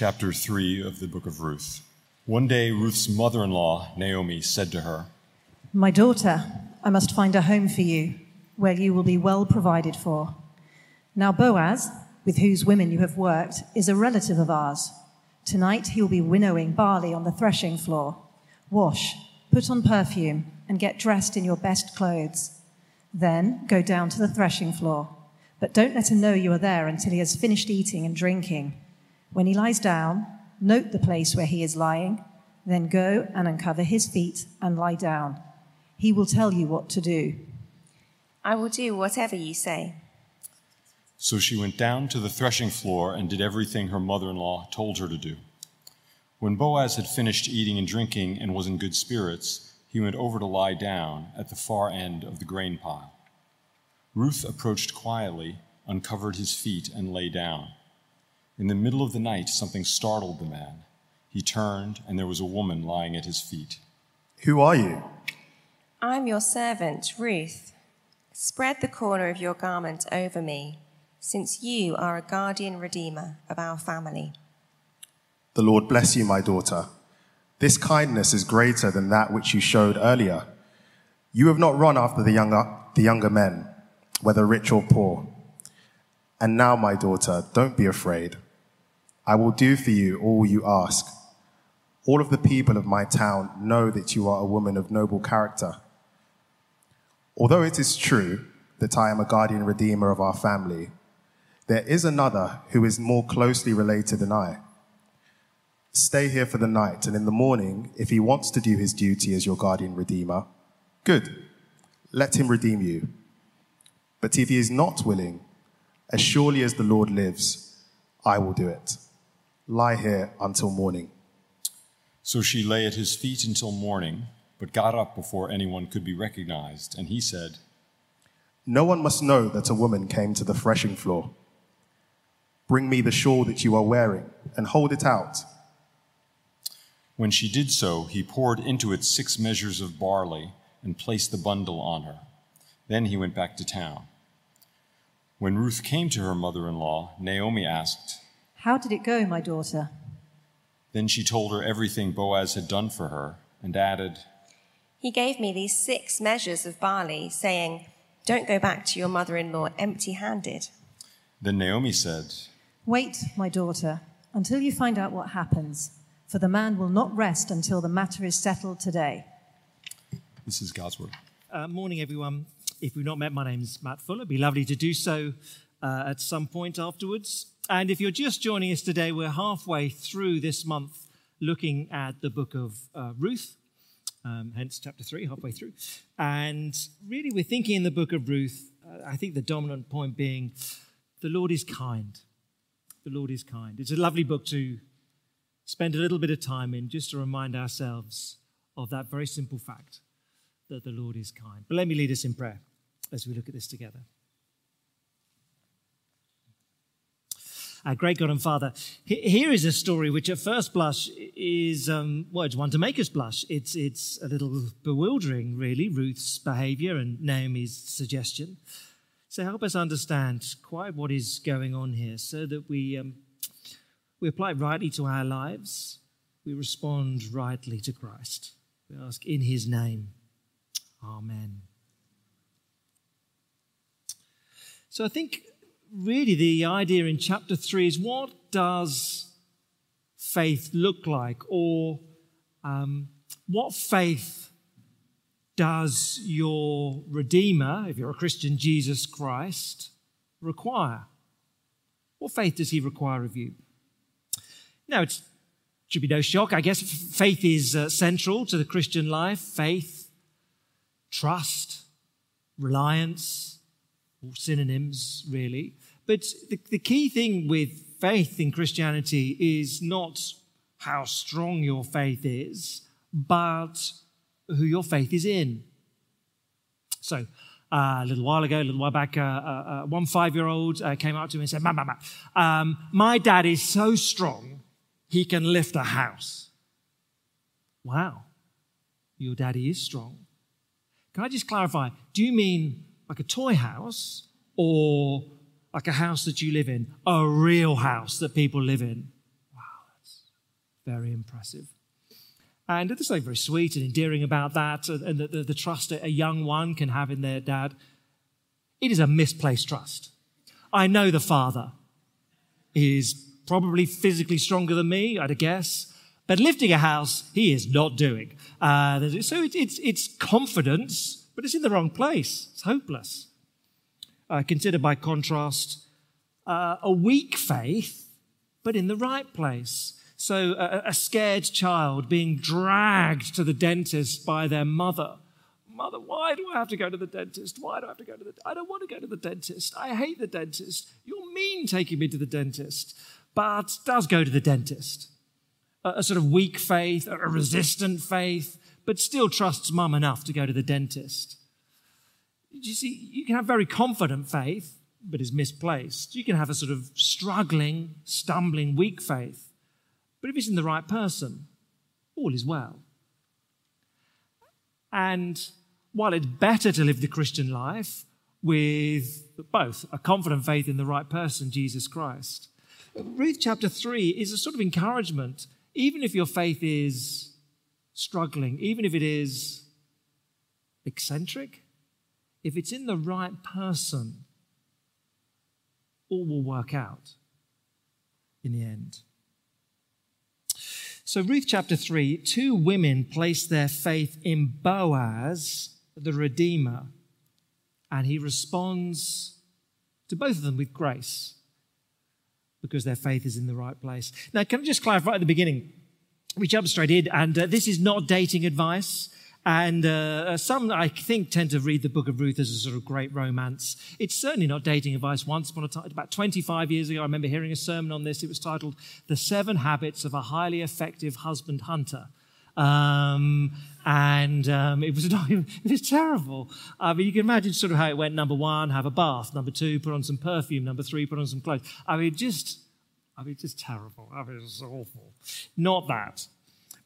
Chapter 3 of the book of Ruth. One day, Ruth's mother in law, Naomi, said to her, My daughter, I must find a home for you where you will be well provided for. Now, Boaz, with whose women you have worked, is a relative of ours. Tonight he will be winnowing barley on the threshing floor. Wash, put on perfume, and get dressed in your best clothes. Then go down to the threshing floor. But don't let him know you are there until he has finished eating and drinking. When he lies down, note the place where he is lying. Then go and uncover his feet and lie down. He will tell you what to do. I will do whatever you say. So she went down to the threshing floor and did everything her mother in law told her to do. When Boaz had finished eating and drinking and was in good spirits, he went over to lie down at the far end of the grain pile. Ruth approached quietly, uncovered his feet, and lay down. In the middle of the night, something startled the man. He turned, and there was a woman lying at his feet. Who are you? I'm your servant, Ruth. Spread the corner of your garment over me, since you are a guardian redeemer of our family. The Lord bless you, my daughter. This kindness is greater than that which you showed earlier. You have not run after the younger, the younger men, whether rich or poor. And now, my daughter, don't be afraid. I will do for you all you ask. All of the people of my town know that you are a woman of noble character. Although it is true that I am a guardian redeemer of our family, there is another who is more closely related than I. Stay here for the night, and in the morning, if he wants to do his duty as your guardian redeemer, good, let him redeem you. But if he is not willing, as surely as the Lord lives, I will do it. Lie here until morning. So she lay at his feet until morning, but got up before anyone could be recognized, and he said, No one must know that a woman came to the threshing floor. Bring me the shawl that you are wearing and hold it out. When she did so, he poured into it six measures of barley and placed the bundle on her. Then he went back to town. When Ruth came to her mother in law, Naomi asked, How did it go, my daughter? Then she told her everything Boaz had done for her and added, He gave me these six measures of barley, saying, Don't go back to your mother in law empty handed. Then Naomi said, Wait, my daughter, until you find out what happens, for the man will not rest until the matter is settled today. This is God's word. Uh, morning, everyone. If we've not met, my name's Matt Fuller. It'd be lovely to do so uh, at some point afterwards. And if you're just joining us today, we're halfway through this month looking at the book of uh, Ruth, um, hence chapter 3, halfway through. And really, we're thinking in the book of Ruth, uh, I think the dominant point being the Lord is kind. The Lord is kind. It's a lovely book to spend a little bit of time in just to remind ourselves of that very simple fact that the Lord is kind. But let me lead us in prayer as we look at this together. Our great God and Father, here is a story which at first blush is, um, well, it's one to make us blush. It's, it's a little bewildering, really, Ruth's behavior and Naomi's suggestion. So help us understand quite what is going on here so that we, um, we apply rightly to our lives. We respond rightly to Christ. We ask in his name. Amen. So I think really the idea in chapter 3 is what does faith look like? Or um, what faith does your Redeemer, if you're a Christian, Jesus Christ, require? What faith does he require of you? Now, it should be no shock. I guess faith is uh, central to the Christian life. Faith, trust, reliance, synonyms, really. But the, the key thing with faith in Christianity is not how strong your faith is, but who your faith is in. So, uh, a little while ago, a little while back, uh, uh, one five year old came up to me and said, um, my dad is so strong, he can lift a house. Wow, your daddy is strong. Can I just clarify? Do you mean like a toy house or like a house that you live in? A real house that people live in? Wow, that's Very impressive. And there's something very sweet and endearing about that, and the, the, the trust a young one can have in their dad. It is a misplaced trust. I know the father is probably physically stronger than me, I'd guess, but lifting a house, he is not doing. Uh, so it, it's, it's confidence, but it's in the wrong place. It's hopeless. Uh, consider by contrast uh, a weak faith, but in the right place. So, a, a scared child being dragged to the dentist by their mother. Mother, why do I have to go to the dentist? Why do I have to go to the I don't want to go to the dentist. I hate the dentist. You're mean taking me to the dentist. But does go to the dentist. A, a sort of weak faith, a resistant faith, but still trusts mum enough to go to the dentist. You see, you can have very confident faith, but is misplaced. You can have a sort of struggling, stumbling, weak faith but if it's in the right person, all is well. And while it's better to live the Christian life with both a confident faith in the right person, Jesus Christ, Ruth chapter 3 is a sort of encouragement. Even if your faith is struggling, even if it is eccentric, if it's in the right person, all will work out in the end. So, Ruth chapter 3 two women place their faith in Boaz, the Redeemer, and he responds to both of them with grace because their faith is in the right place. Now, can I just clarify at the beginning? We jump straight in, and uh, this is not dating advice. And uh, some, I think, tend to read the book of Ruth as a sort of great romance. It's certainly not dating advice. Once upon a time, about 25 years ago, I remember hearing a sermon on this. It was titled The Seven Habits of a Highly Effective Husband Hunter. Um, and um, it was it was terrible. I mean, you can imagine sort of how it went. Number one, have a bath. Number two, put on some perfume. Number three, put on some clothes. I mean, just, I mean, just terrible. I mean, it was awful. Not that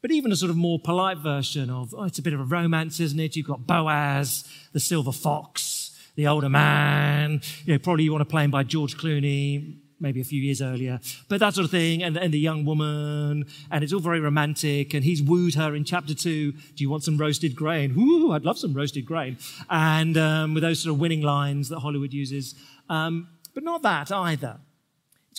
but even a sort of more polite version of, oh, it's a bit of a romance, isn't it? You've got Boaz, the silver fox, the older man. You know, probably you want to play him by George Clooney, maybe a few years earlier, but that sort of thing, and, and the young woman, and it's all very romantic, and he's wooed her in chapter two, do you want some roasted grain? Ooh, I'd love some roasted grain. And um, with those sort of winning lines that Hollywood uses. Um, but not that either.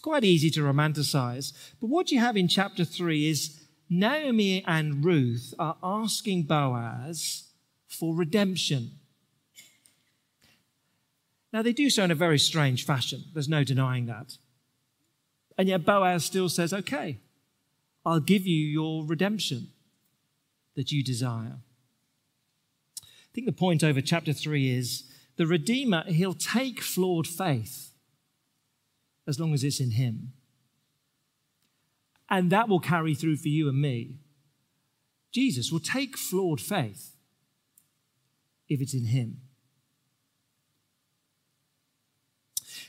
Quite easy to romanticize. But what you have in chapter three is Naomi and Ruth are asking Boaz for redemption. Now, they do so in a very strange fashion. There's no denying that. And yet, Boaz still says, Okay, I'll give you your redemption that you desire. I think the point over chapter 3 is the Redeemer, he'll take flawed faith as long as it's in him. And that will carry through for you and me. Jesus will take flawed faith if it's in Him.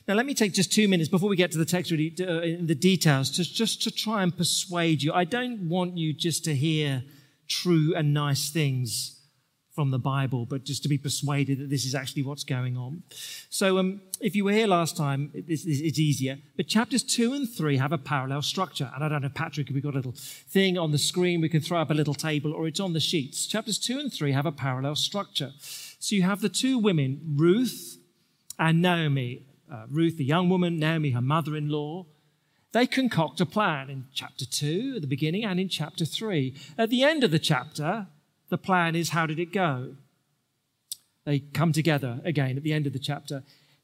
Now, let me take just two minutes before we get to the text, uh, in the details, just, just to try and persuade you. I don't want you just to hear true and nice things from the Bible, but just to be persuaded that this is actually what's going on. So, um, if you were here last time, it's, it's, easier. But chapters two and three have a parallel structure. And I don't know, Patrick, if we've got a little thing on the screen, we can throw up a little table, or it's on the sheets. Chapters two and three have a parallel structure. So you have the two women, Ruth and Naomi. Uh, Ruth, the young woman, Naomi, her mother in law. They concoct a plan in chapter 2 at the beginning and in chapter 3. At the end of the chapter, the plan is how did it go? They come together again at the end of the chapter.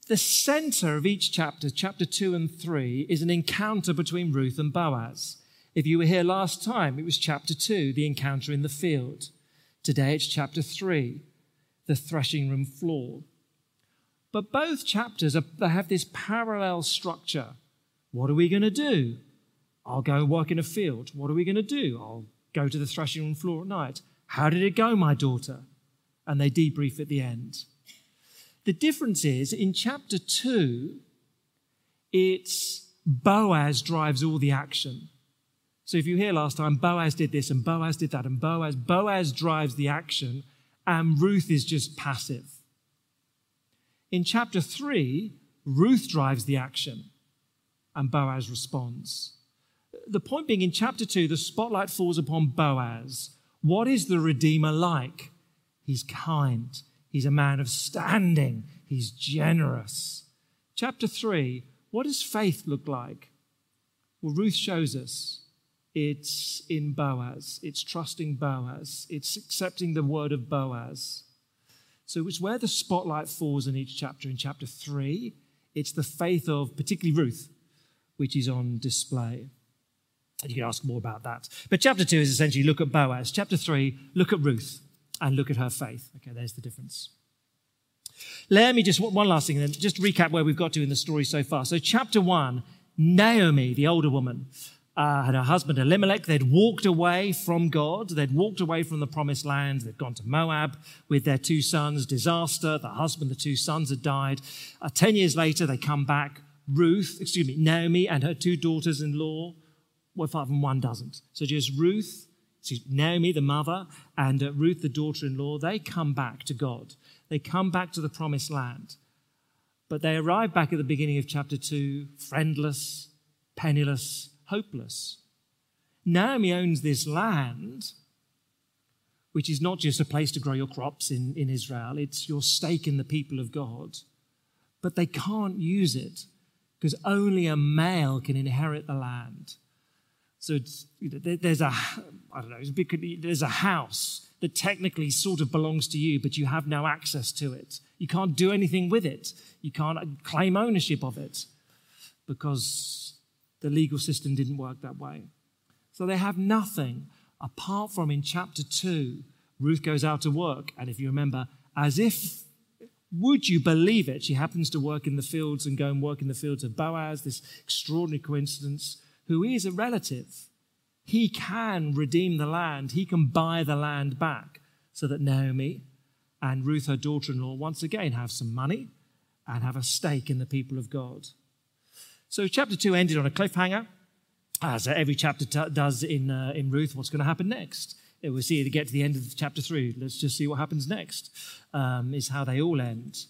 The center of each chapter, chapter 2 and 3, is an encounter between Ruth and Boaz. If you were here last time, it was chapter 2, the encounter in the field. Today it's chapter 3, the threshing room floor. But both chapters are, have this parallel structure. What are we going to do? I'll go work in a field. What are we going to do? I'll go to the threshing room floor at night. How did it go, my daughter? And they debrief at the end. The difference is in chapter 2, it's Boaz drives all the action. So if you hear last time, Boaz did this and Boaz did that and Boaz, Boaz drives the action and Ruth is just passive. In chapter 3, Ruth drives the action and Boaz responds. the point being in chapter 2, the spotlight falls upon Boaz. What is the Redeemer like? He's kind, he's a man of standing, he's generous. Chapter 3, what does faith look like? Well, Ruth shows us it's in Boaz, it's trusting Boaz, it's accepting the word of Boaz. So it's where the spotlight falls in each chapter. In chapter 3, it's the faith of particularly Ruth, which is on display. And you can ask more about that. But chapter 2 is essentially look at Boaz. Chapter 3, look at Ruth and look at her faith. Okay, there's the difference. Let me just, one last thing, and then just recap where we've got to in the story so far. So, chapter 1, Naomi, the older woman, uh, had her husband Elimelech. They'd walked away from God. They'd walked away from the promised land. They'd gone to Moab with their two sons. Disaster. The husband, the two sons had died. Uh, Ten years later, they come back. Ruth, excuse me, Naomi and her two daughters in law. Well, five and one doesn't. So just Ruth, Naomi, the mother, and uh, Ruth, the daughter in law, they come back to God. They come back to the promised land. But they arrive back at the beginning of chapter 2, friendless, penniless, hopeless. Naomi owns this land, which is not just a place to grow your crops in, in Israel, it's your stake in the people of God. But they can't use it because only a male can inherit the land. So you know, there's a, I don't know, there's a house that technically sort of belongs to you, but you have no access to it. You can't do anything with it. You can't uh, claim ownership of it because the legal system didn't work that way. So they have nothing apart from in chapter 2, Ruth goes out to work. And if you remember, as if, would you believe it? She happens to work in the fields and go and work in the fields of Boaz, this extraordinary coincidence, who is a relative. He can redeem the land, he can buy the land back so that Naomi and Ruth, her daughter in law, once again have some money and have a stake in the people of God. So, chapter 2 ended on a cliffhanger, as every chapter t- does in, uh, in Ruth. What's going to happen next? We'll see it get to the end of chapter 3. Let's just see what happens next, um, is how they all end.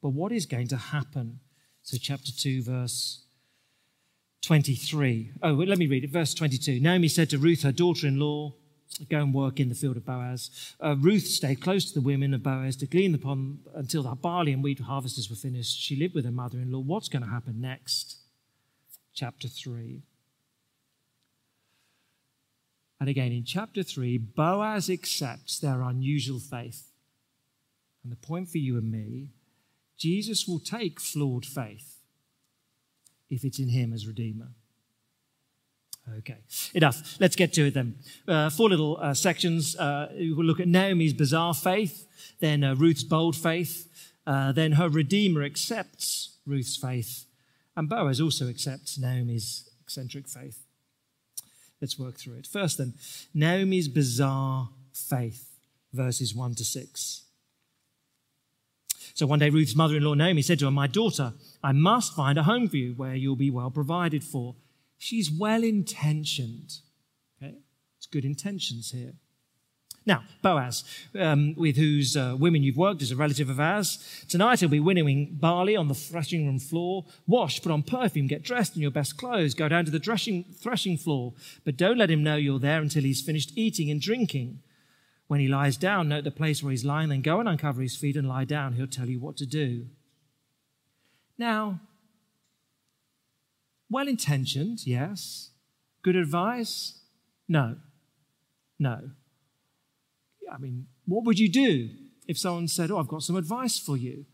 But what is going to happen? So, chapter 2, verse 23. Oh, let me read it. Verse 22. Naomi said to Ruth, her daughter in law, Go and work in the field of Boaz. Uh, Ruth stayed close to the women of Boaz to glean the upon until the barley and wheat harvesters were finished. She lived with her mother in law. What's going to happen next? Chapter 3. And again, in chapter 3, Boaz accepts their unusual faith. And the point for you and me Jesus will take flawed faith if it's in him as Redeemer. Okay, enough. Let's get to it then. Uh, four little uh, sections. Uh, we'll look at Naomi's bizarre faith, then uh, Ruth's bold faith, uh, then her Redeemer accepts Ruth's faith, and Boaz also accepts Naomi's eccentric faith. Let's work through it. First, then, Naomi's bizarre faith, verses 1 to 6. So one day, Ruth's mother in law, Naomi, said to her, My daughter, I must find a home for you where you'll be well provided for. She's well intentioned. Okay? It's good intentions here. Now, Boaz, um, with whose uh, women you've worked, is a relative of ours. Tonight he'll be winnowing barley on the threshing room floor. Wash, put on perfume, get dressed in your best clothes, go down to the threshing, threshing floor. But don't let him know you're there until he's finished eating and drinking. When he lies down, note the place where he's lying, then go and uncover his feet and lie down. He'll tell you what to do. Now, well intentioned, yes. Good advice? No. No. I mean, what would you do if someone said, Oh, I've got some advice for you?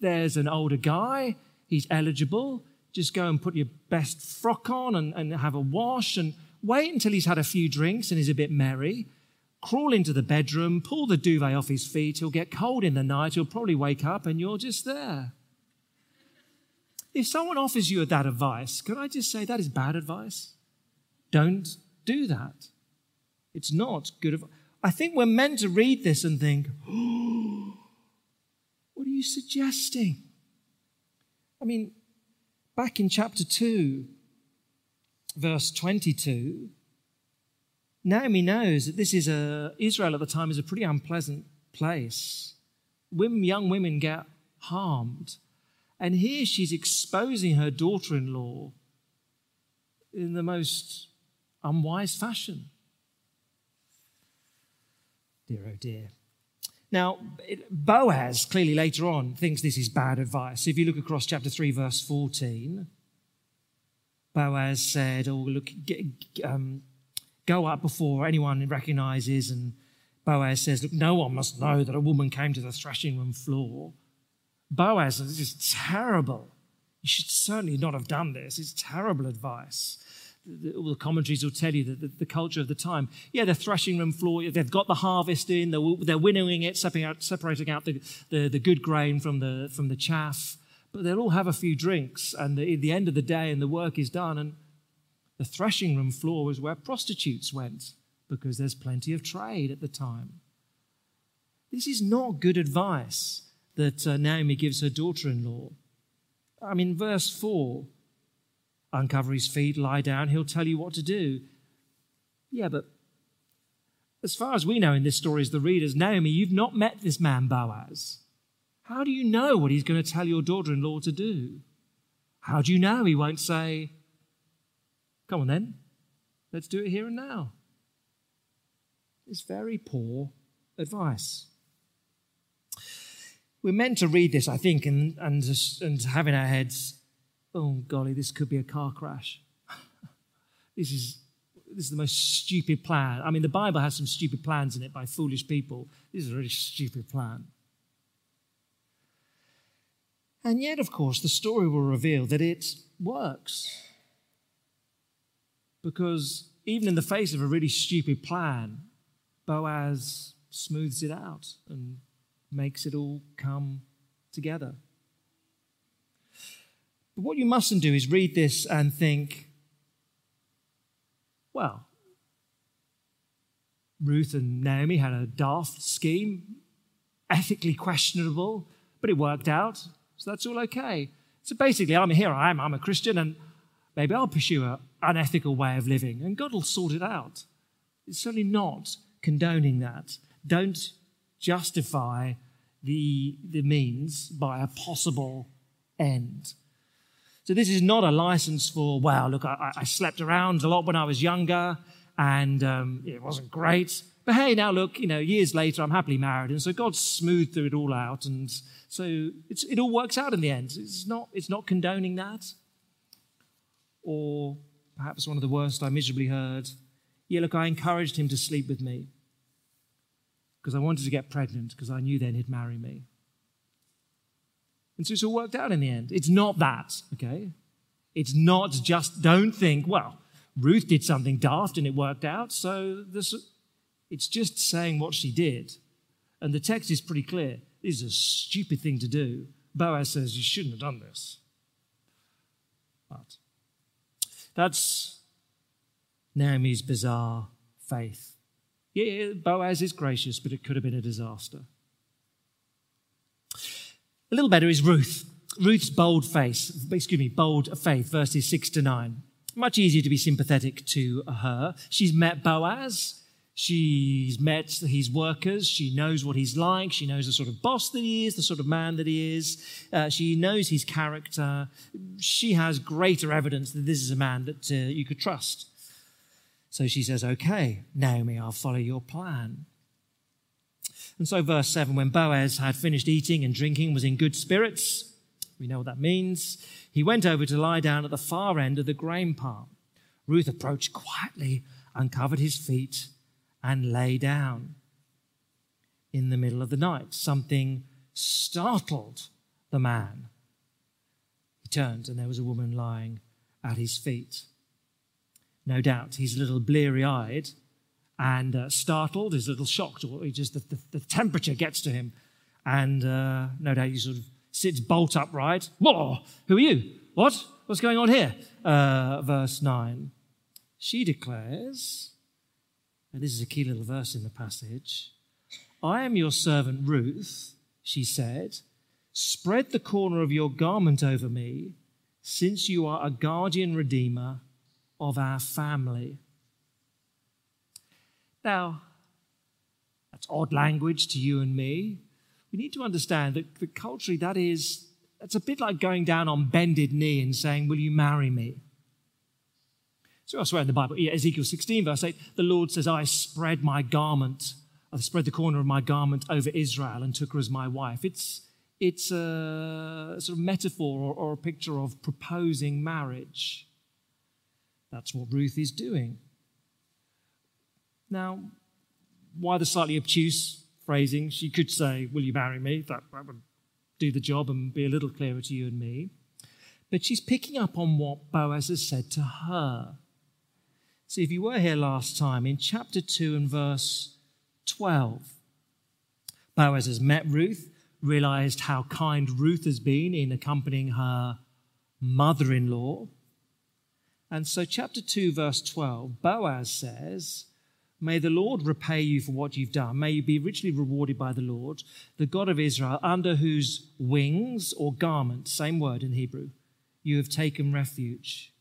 There's an older guy, he's eligible. Just go and put your best frock on and, and have a wash and wait until he's had a few drinks and is a bit merry. Crawl into the bedroom, pull the duvet off his feet. He'll get cold in the night. He'll probably wake up and you're just there. If someone offers you that advice, can I just say that is bad advice? Don't do that. It's not good advice. I think we're meant to read this and think, oh, what are you suggesting? I mean, back in chapter 2, verse 22, Naomi knows that this is a, Israel at the time is a pretty unpleasant place. Women, young women get harmed. And here she's exposing her daughter in law in the most unwise fashion. Dear, oh dear. Now, Boaz clearly later on thinks this is bad advice. If you look across chapter 3, verse 14, Boaz said, Oh, look, um, go up before anyone recognizes. And Boaz says, Look, no one must know that a woman came to the threshing room floor. Boaz, this is terrible. You should certainly not have done this. It's terrible advice all the commentaries will tell you that the, the, culture of the time, yeah, the threshing room floor, they've got the harvest in, they're, winnowing it, separating out, separating out the, the, the, good grain from the, from the chaff, but they'll all have a few drinks, and the, at the end of the day, and the work is done, and the threshing room floor was where prostitutes went because there's plenty of trade at the time. This is not good advice that uh, Naomi gives her daughter in law. I mean, verse 4 uncover his feet, lie down, he'll tell you what to do. Yeah, but as far as we know in this story as the readers, Naomi, you've not met this man Boaz. How do you know what he's going to tell your daughter in law to do? How do you know he won't say, Come on then, let's do it here and now? It's very poor advice. We're meant to read this, I think, and, and, and have in our heads, oh golly, this could be a car crash. this is this is the most stupid plan. I mean, the Bible has some stupid plans in it by foolish people. This is a really stupid plan. And yet, of course, the story will reveal that it works. Because even in the face of a really stupid plan, Boaz smooths it out and makes it all come together. But what you mustn't do is read this and think, well, Ruth and Naomi had a daft scheme, ethically questionable, but it worked out, so that's all okay. So basically, I'm here, I am, I'm a Christian, and maybe I'll pursue an unethical way of living, and God will sort it out. It's certainly not condoning that. Don't justify the, the means by a possible end. So this is not a license for, wow, look, I, I slept around a lot when I was younger and um, it wasn't great. But hey, now look, you know, years later, I'm happily married. And so God smoothed through it all out. And so it all works out in the end. It's not, it's not condoning that. Or perhaps one of the worst I miserably heard. Yeah, look, I encouraged him to sleep with me because I wanted to get pregnant because I knew then he'd marry me. And so it's all worked out in the end. It's not that, okay? It's not just, don't think, well, Ruth did something daft and it worked out, so this, it's just saying what she did. And the text is pretty clear. This is a stupid thing to do. Boaz says, You shouldn't have done this. But that's Naomi's bizarre faith. Yeah, Boaz is gracious, but it could have been a disaster. A little better is Ruth. Ruth's bold face, excuse me, bold faith, verses 6 to 9. Much easier to be sympathetic to her. She's met Boaz. She's met his workers. She knows what he's like. She knows the sort of boss that he is, the sort of man that he is. Uh, she knows his character. She has greater evidence that this is a man that uh, you could trust. So she says, Okay, Naomi, I'll follow your plan. And so, verse 7 when Boaz had finished eating and drinking, was in good spirits, we know what that means, he went over to lie down at the far end of the grain pile. Ruth approached quietly, uncovered his feet, and lay down. In the middle of the night, something startled the man. He turned, and there was a woman lying at his feet. No doubt he's a little bleary eyed and uh, startled, he's a little shocked, or he just the, the, the temperature gets to him, and uh, no doubt he sort of sits bolt upright. Whoa, who are you? What? What's going on here? Uh, verse 9. She declares, and this is a key little verse in the passage I am your servant Ruth, she said. Spread the corner of your garment over me, since you are a guardian redeemer of our family. Now, that's odd language to you and me. We need to understand that, culturally that is, it's a bit like going down on bended knee and saying, Will you marry me? So elsewhere in the Bible, Ezekiel 16, verse 8, the Lord says, I spread my garment, I spread the corner of my garment over Israel and took her as my wife. It's, it's a sort of metaphor or, or a picture of proposing marriage. That's what Ruth is doing. Now, why the slightly obtuse phrasing? She could say, Will you marry me? That, that would do the job and be a little clearer to you and me. But she's picking up on what Boaz has said to her. See, if you were here last time, in chapter 2 and verse 12, Boaz has met Ruth, realized how kind Ruth has been in accompanying her mother in law. And so, chapter 2, verse 12, Boaz says, May the Lord repay you for what you've done. May you be richly rewarded by the Lord, the God of Israel, under whose wings or garment, same word in Hebrew, you have taken refuge.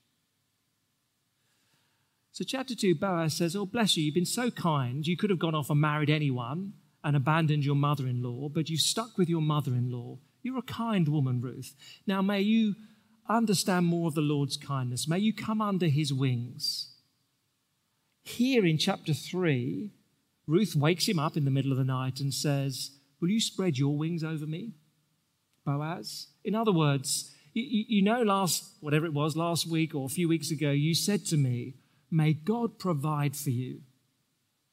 So, chapter 2, Boaz says, Oh, bless you, you've been so kind. You could have gone off and married anyone and abandoned your mother in law, but you've stuck with your mother in law. You're a kind woman, Ruth. Now, may you understand more of the Lord's kindness. May you come under his wings. Here in chapter 3, Ruth wakes him up in the middle of the night and says, Will you spread your wings over me, Boaz? In other words, you, you know, last, whatever it was, last week or a few weeks ago, you said to me, May God provide for you.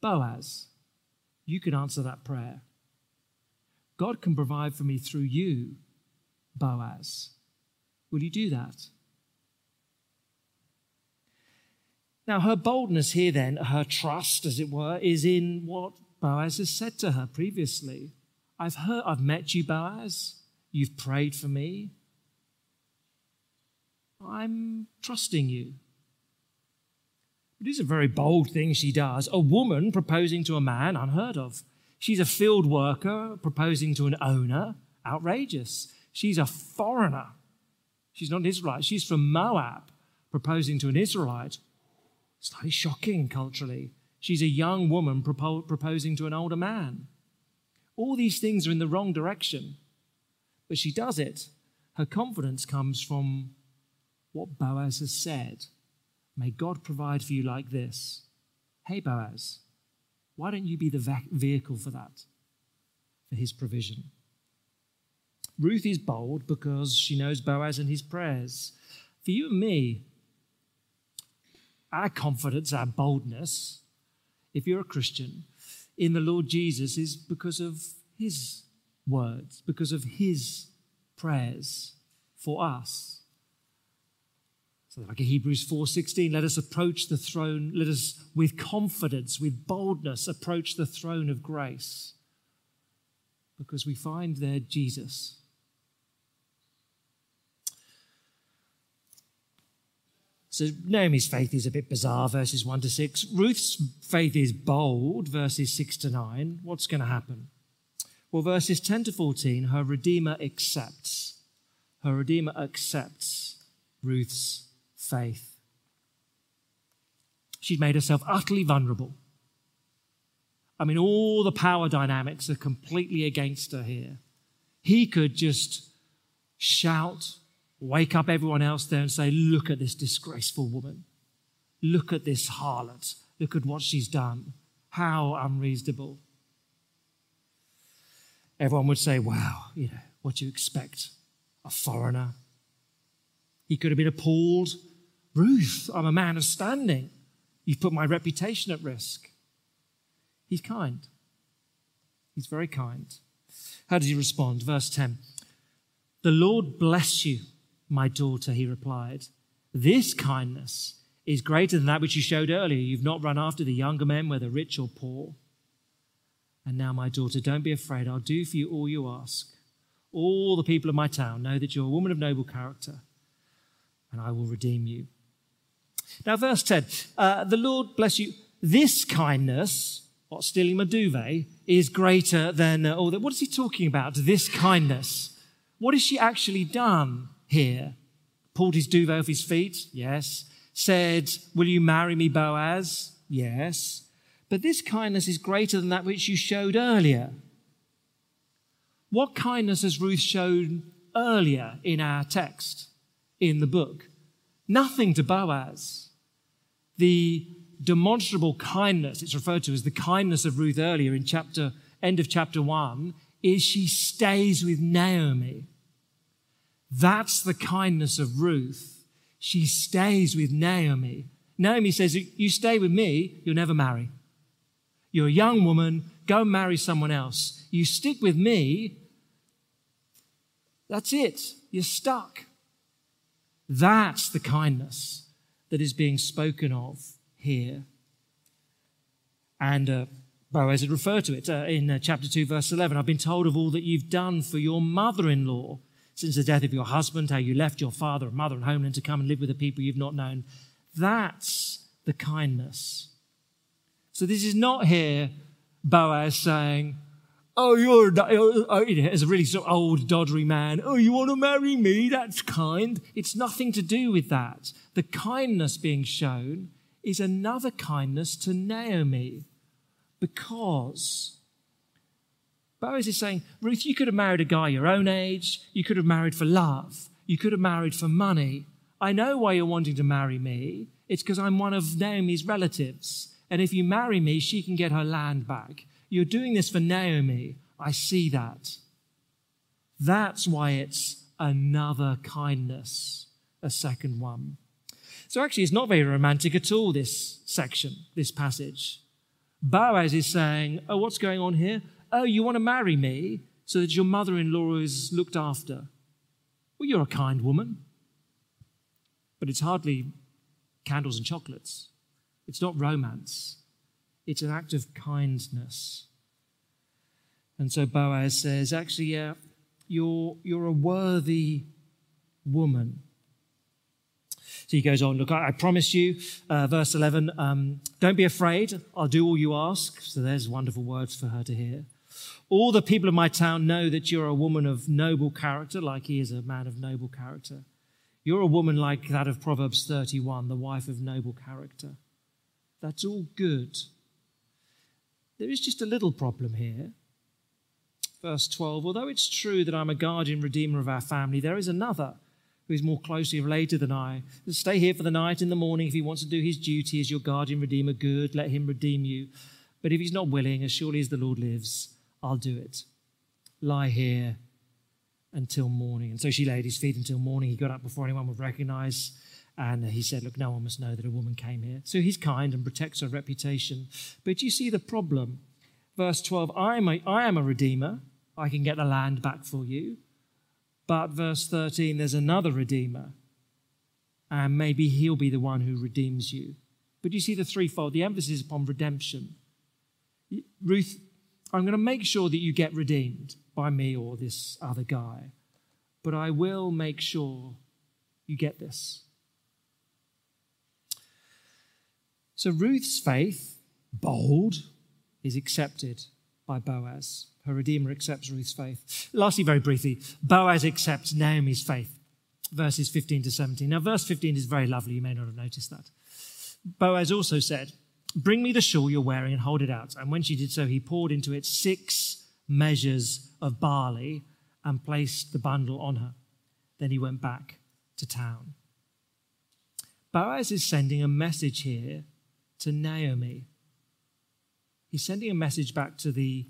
Boaz, you can answer that prayer. God can provide for me through you, Boaz. Will you do that? Now, her boldness here, then, her trust, as it were, is in what Boaz has said to her previously. I've heard, I've met you, Boaz. You've prayed for me. I'm trusting you. It is a very bold thing she does. A woman proposing to a man, unheard of. She's a field worker proposing to an owner, outrageous. She's a foreigner. She's not an Israelite. She's from Moab, proposing to an Israelite. Slightly shocking culturally. She's a young woman propo- proposing to an older man. All these things are in the wrong direction. But she does it. Her confidence comes from what Boaz has said. May God provide for you like this. Hey, Boaz, why don't you be the vehicle for that, for his provision? Ruth is bold because she knows Boaz and his prayers. For you and me, our confidence, our boldness, if you're a Christian, in the Lord Jesus is because of his words, because of his prayers for us. So like Hebrews 4:16, let us approach the throne, let us with confidence, with boldness approach the throne of grace. Because we find there Jesus. So Naomi's faith is a bit bizarre, verses 1 to 6. Ruth's faith is bold, verses 6 to 9. What's going to happen? Well, verses 10 to 14, her Redeemer accepts. Her Redeemer accepts Ruth's faith. She'd made herself utterly vulnerable. I mean, all the power dynamics are completely against her here. He could just shout, wake up everyone else there and say, Look at this disgraceful woman. Look at this harlot. Look at what she's done. How unreasonable. Everyone would say, Wow, you know, what do you expect? A foreigner. He could have been appalled Ruth, I'm a man of standing. You've put my reputation at risk. He's kind. He's very kind. How does he respond? Verse 10 The Lord bless you, my daughter, he replied. This kindness is greater than that which you showed earlier. You've not run after the younger men, whether rich or poor. And now, my daughter, don't be afraid. I'll do for you all you ask. All the people of my town know that you're a woman of noble character, and I will redeem you. Now, verse 10 uh, the Lord bless you. This kindness, what stealing duvet, is greater than all that. What is he talking about? This kindness. What has she actually done here? Pulled his duvet off his feet? Yes. Said, Will you marry me, Boaz? Yes. But this kindness is greater than that which you showed earlier. What kindness has Ruth shown earlier in our text, in the book? Nothing to Boaz. The demonstrable kindness, it's referred to as the kindness of Ruth earlier in chapter, end of chapter one, is she stays with Naomi. That's the kindness of Ruth. She stays with Naomi. Naomi says, You stay with me, you'll never marry. You're a young woman, go marry someone else. You stick with me, that's it. You're stuck. That's the kindness that is being spoken of here. And uh, Boaz had referred to it uh, in uh, chapter 2, verse 11. I've been told of all that you've done for your mother in law since the death of your husband, how you left your father and mother and homeland to come and live with the people you've not known. That's the kindness. So this is not here Boaz saying, Oh, you're oh, oh, oh as a really sort of old, doddery man. Oh, you want to marry me? That's kind. It's nothing to do with that. The kindness being shown is another kindness to Naomi because Boaz is saying, Ruth, you could have married a guy your own age. You could have married for love. You could have married for money. I know why you're wanting to marry me. It's because I'm one of Naomi's relatives. And if you marry me, she can get her land back. You're doing this for Naomi. I see that. That's why it's another kindness, a second one. So actually, it's not very romantic at all, this section, this passage. Boaz is saying, Oh, what's going on here? Oh, you want to marry me so that your mother in law is looked after? Well, you're a kind woman. But it's hardly candles and chocolates. It's not romance. It's an act of kindness. And so Boaz says, actually, yeah, you're, you're a worthy woman. So he goes on, look, I, I promise you, uh, verse 11, um, don't be afraid. I'll do all you ask. So there's wonderful words for her to hear. All the people of my town know that you're a woman of noble character, like he is a man of noble character. You're a woman like that of Proverbs 31, the wife of noble character. That's all good. There is just a little problem here. Verse 12 Although it's true that I'm a guardian redeemer of our family, there is another who is more closely related than I. Stay here for the night. In the morning, if he wants to do his duty as your guardian redeemer, good, let him redeem you. But if he's not willing, as surely as the Lord lives, I'll do it. Lie here until morning. And so she laid his feet until morning. He got up before anyone would recognize. And he said, Look, no one must know that a woman came here. So he's kind and protects her reputation. But you see the problem. Verse 12 I am a, I am a redeemer. I can get the land back for you. But verse 13, there's another redeemer. And maybe he'll be the one who redeems you. But you see the threefold, the emphasis upon redemption. Ruth, I'm going to make sure that you get redeemed by me or this other guy. But I will make sure you get this. So Ruth's faith, bold, is accepted by Boaz. Her Redeemer accepts Ruth's faith. Lastly, very briefly, Boaz accepts Naomi's faith. Verses 15 to 17. Now, verse 15 is very lovely. You may not have noticed that. Boaz also said, Bring me the shawl you're wearing and hold it out. And when she did so, he poured into it six measures of barley and placed the bundle on her. Then he went back to town. Boaz is sending a message here to Naomi. He's sending a message back to the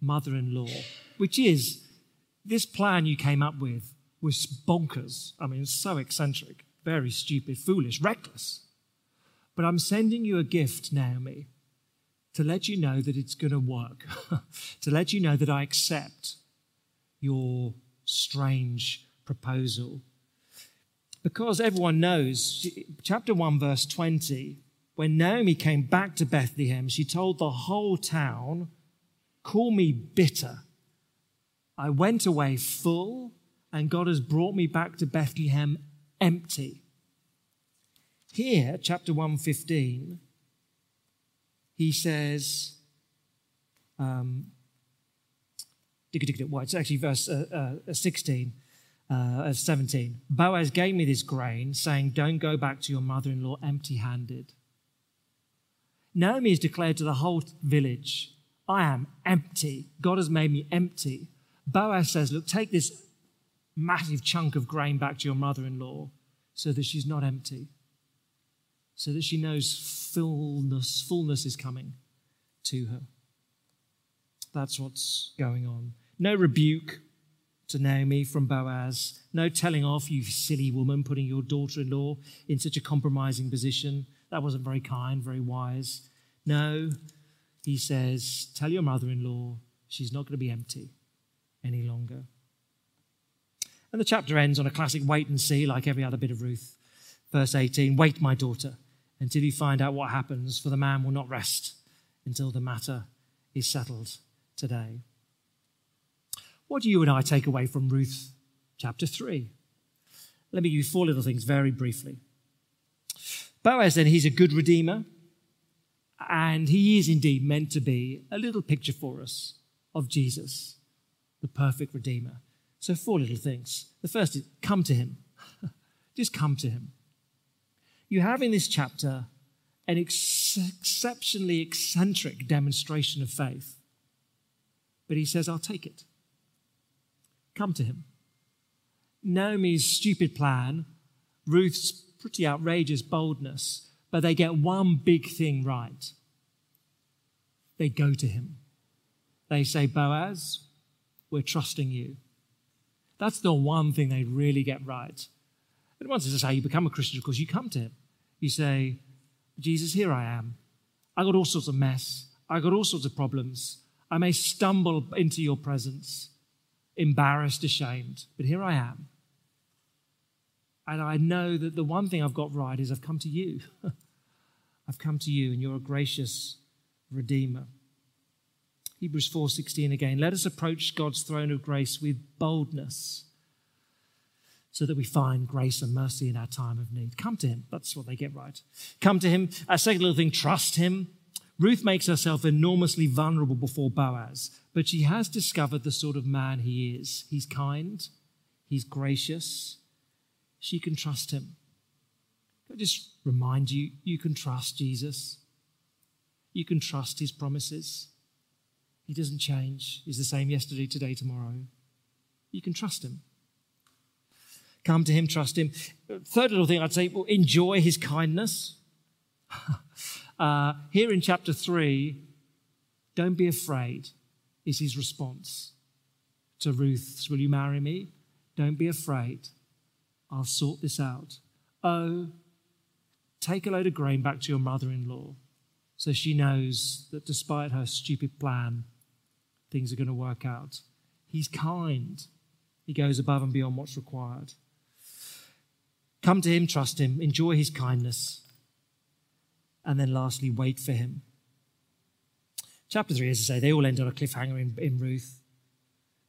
mother in law, which is this plan you came up with was bonkers. I mean, so eccentric, very stupid, foolish, reckless. But I'm sending you a gift, Naomi, to let you know that it's going to work, to let you know that I accept your strange proposal. Because everyone knows, chapter 1, verse 20, when Naomi came back to Bethlehem, she told the whole town, Call me bitter. I went away full, and God has brought me back to Bethlehem empty. Here, chapter 115, he says, um, well, it's actually verse uh, uh, 16, uh, 17. Boaz gave me this grain, saying, Don't go back to your mother in law empty handed. Naomi has declared to the whole village, I am empty. God has made me empty. Boaz says, Look, take this massive chunk of grain back to your mother in law so that she's not empty. so that she knows fullness, fullness is coming to her. That's what's going on. No rebuke to Naomi from Boaz. No telling off, you silly woman, putting your daughter in law in such a compromising position. That wasn't very kind, very wise. No, he says, tell your mother in law she's not going to be empty any longer. And the chapter ends on a classic wait and see, like every other bit of Ruth. Verse 18 Wait, my daughter, until you find out what happens, for the man will not rest until the matter is settled today. What do you and I take away from Ruth chapter 3? Let me give you four little things very briefly. Boaz, then, he's a good redeemer, and he is indeed meant to be a little picture for us of Jesus, the perfect redeemer. So, four little things. The first is come to him. Just come to him. You have in this chapter an ex- exceptionally eccentric demonstration of faith. But he says, I'll take it. Come to him. Naomi's stupid plan, Ruth's pretty outrageous boldness, but they get one big thing right. They go to him. They say, Boaz, we're trusting you. That's the one thing they really get right. And once this is how you become a Christian, of course, you come to him. You say, Jesus, here I am. I got all sorts of mess. I got all sorts of problems. I may stumble into your presence, embarrassed, ashamed, but here I am. And I know that the one thing I've got right is I've come to you. I've come to you, and you're a gracious Redeemer. Hebrews 4:16 again. Let us approach God's throne of grace with boldness so that we find grace and mercy in our time of need. Come to him. That's what they get right. Come to him. A second little thing, trust him. Ruth makes herself enormously vulnerable before Boaz, but she has discovered the sort of man he is. He's kind, he's gracious. She can trust him. I just remind you you can trust Jesus. You can trust his promises. He doesn't change. He's the same yesterday, today, tomorrow. You can trust him. Come to him, trust him. Third little thing I'd say, well, enjoy his kindness. uh, here in chapter 3, don't be afraid, is his response to Ruth's, Will you marry me? Don't be afraid. I'll sort this out. Oh, take a load of grain back to your mother in law so she knows that despite her stupid plan, things are going to work out. He's kind. He goes above and beyond what's required. Come to him, trust him, enjoy his kindness. And then lastly, wait for him. Chapter 3, as I say, they all end on a cliffhanger in, in Ruth.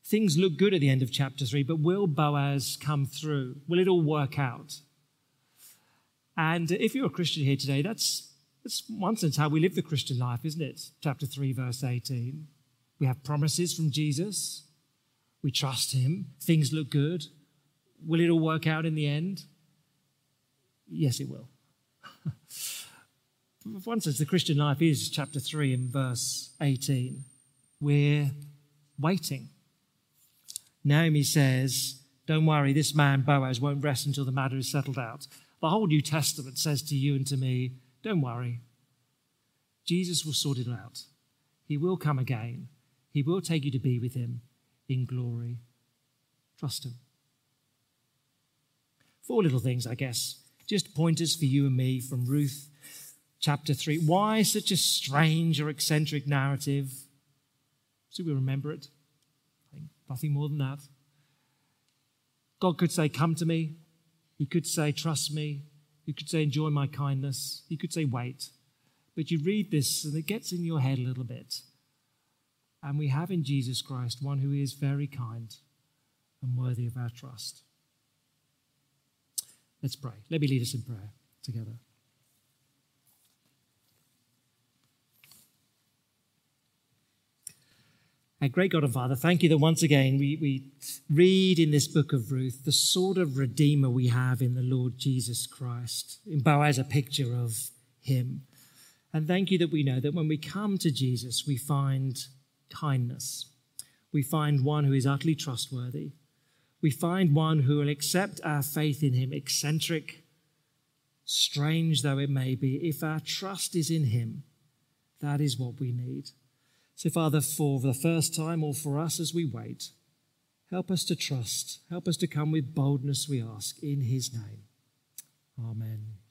Things look good at the end of chapter 3, but will Boaz come through? Will it all work out? And if you're a Christian here today, that's, that's one sense how we live the Christian life, isn't it? Chapter 3, verse 18. We have promises from Jesus. We trust him. Things look good. Will it all work out in the end? Yes, it will. One sense, the Christian life is chapter 3 and verse 18. We're waiting. Naomi says, Don't worry, this man Boaz won't rest until the matter is settled out. The whole New Testament says to you and to me, Don't worry. Jesus will sort it out. He will come again. He will take you to be with him in glory. Trust him. Four little things, I guess. Just pointers for you and me from Ruth chapter 3. Why such a strange or eccentric narrative? So we remember it. Nothing more than that. God could say, Come to me. He could say, Trust me. He could say, Enjoy my kindness. He could say, Wait. But you read this and it gets in your head a little bit. And we have in Jesus Christ one who is very kind and worthy of our trust. Let's pray. Let me lead us in prayer together. Our great God and Father, thank you that once again we, we read in this book of Ruth the sort of Redeemer we have in the Lord Jesus Christ. In Boaz, a picture of him. And thank you that we know that when we come to Jesus, we find kindness. We find one who is utterly trustworthy. We find one who will accept our faith in him, eccentric, strange though it may be, if our trust is in Him, that is what we need. So, Father, for the first time or for us as we wait, help us to trust. Help us to come with boldness, we ask, in His name. Amen.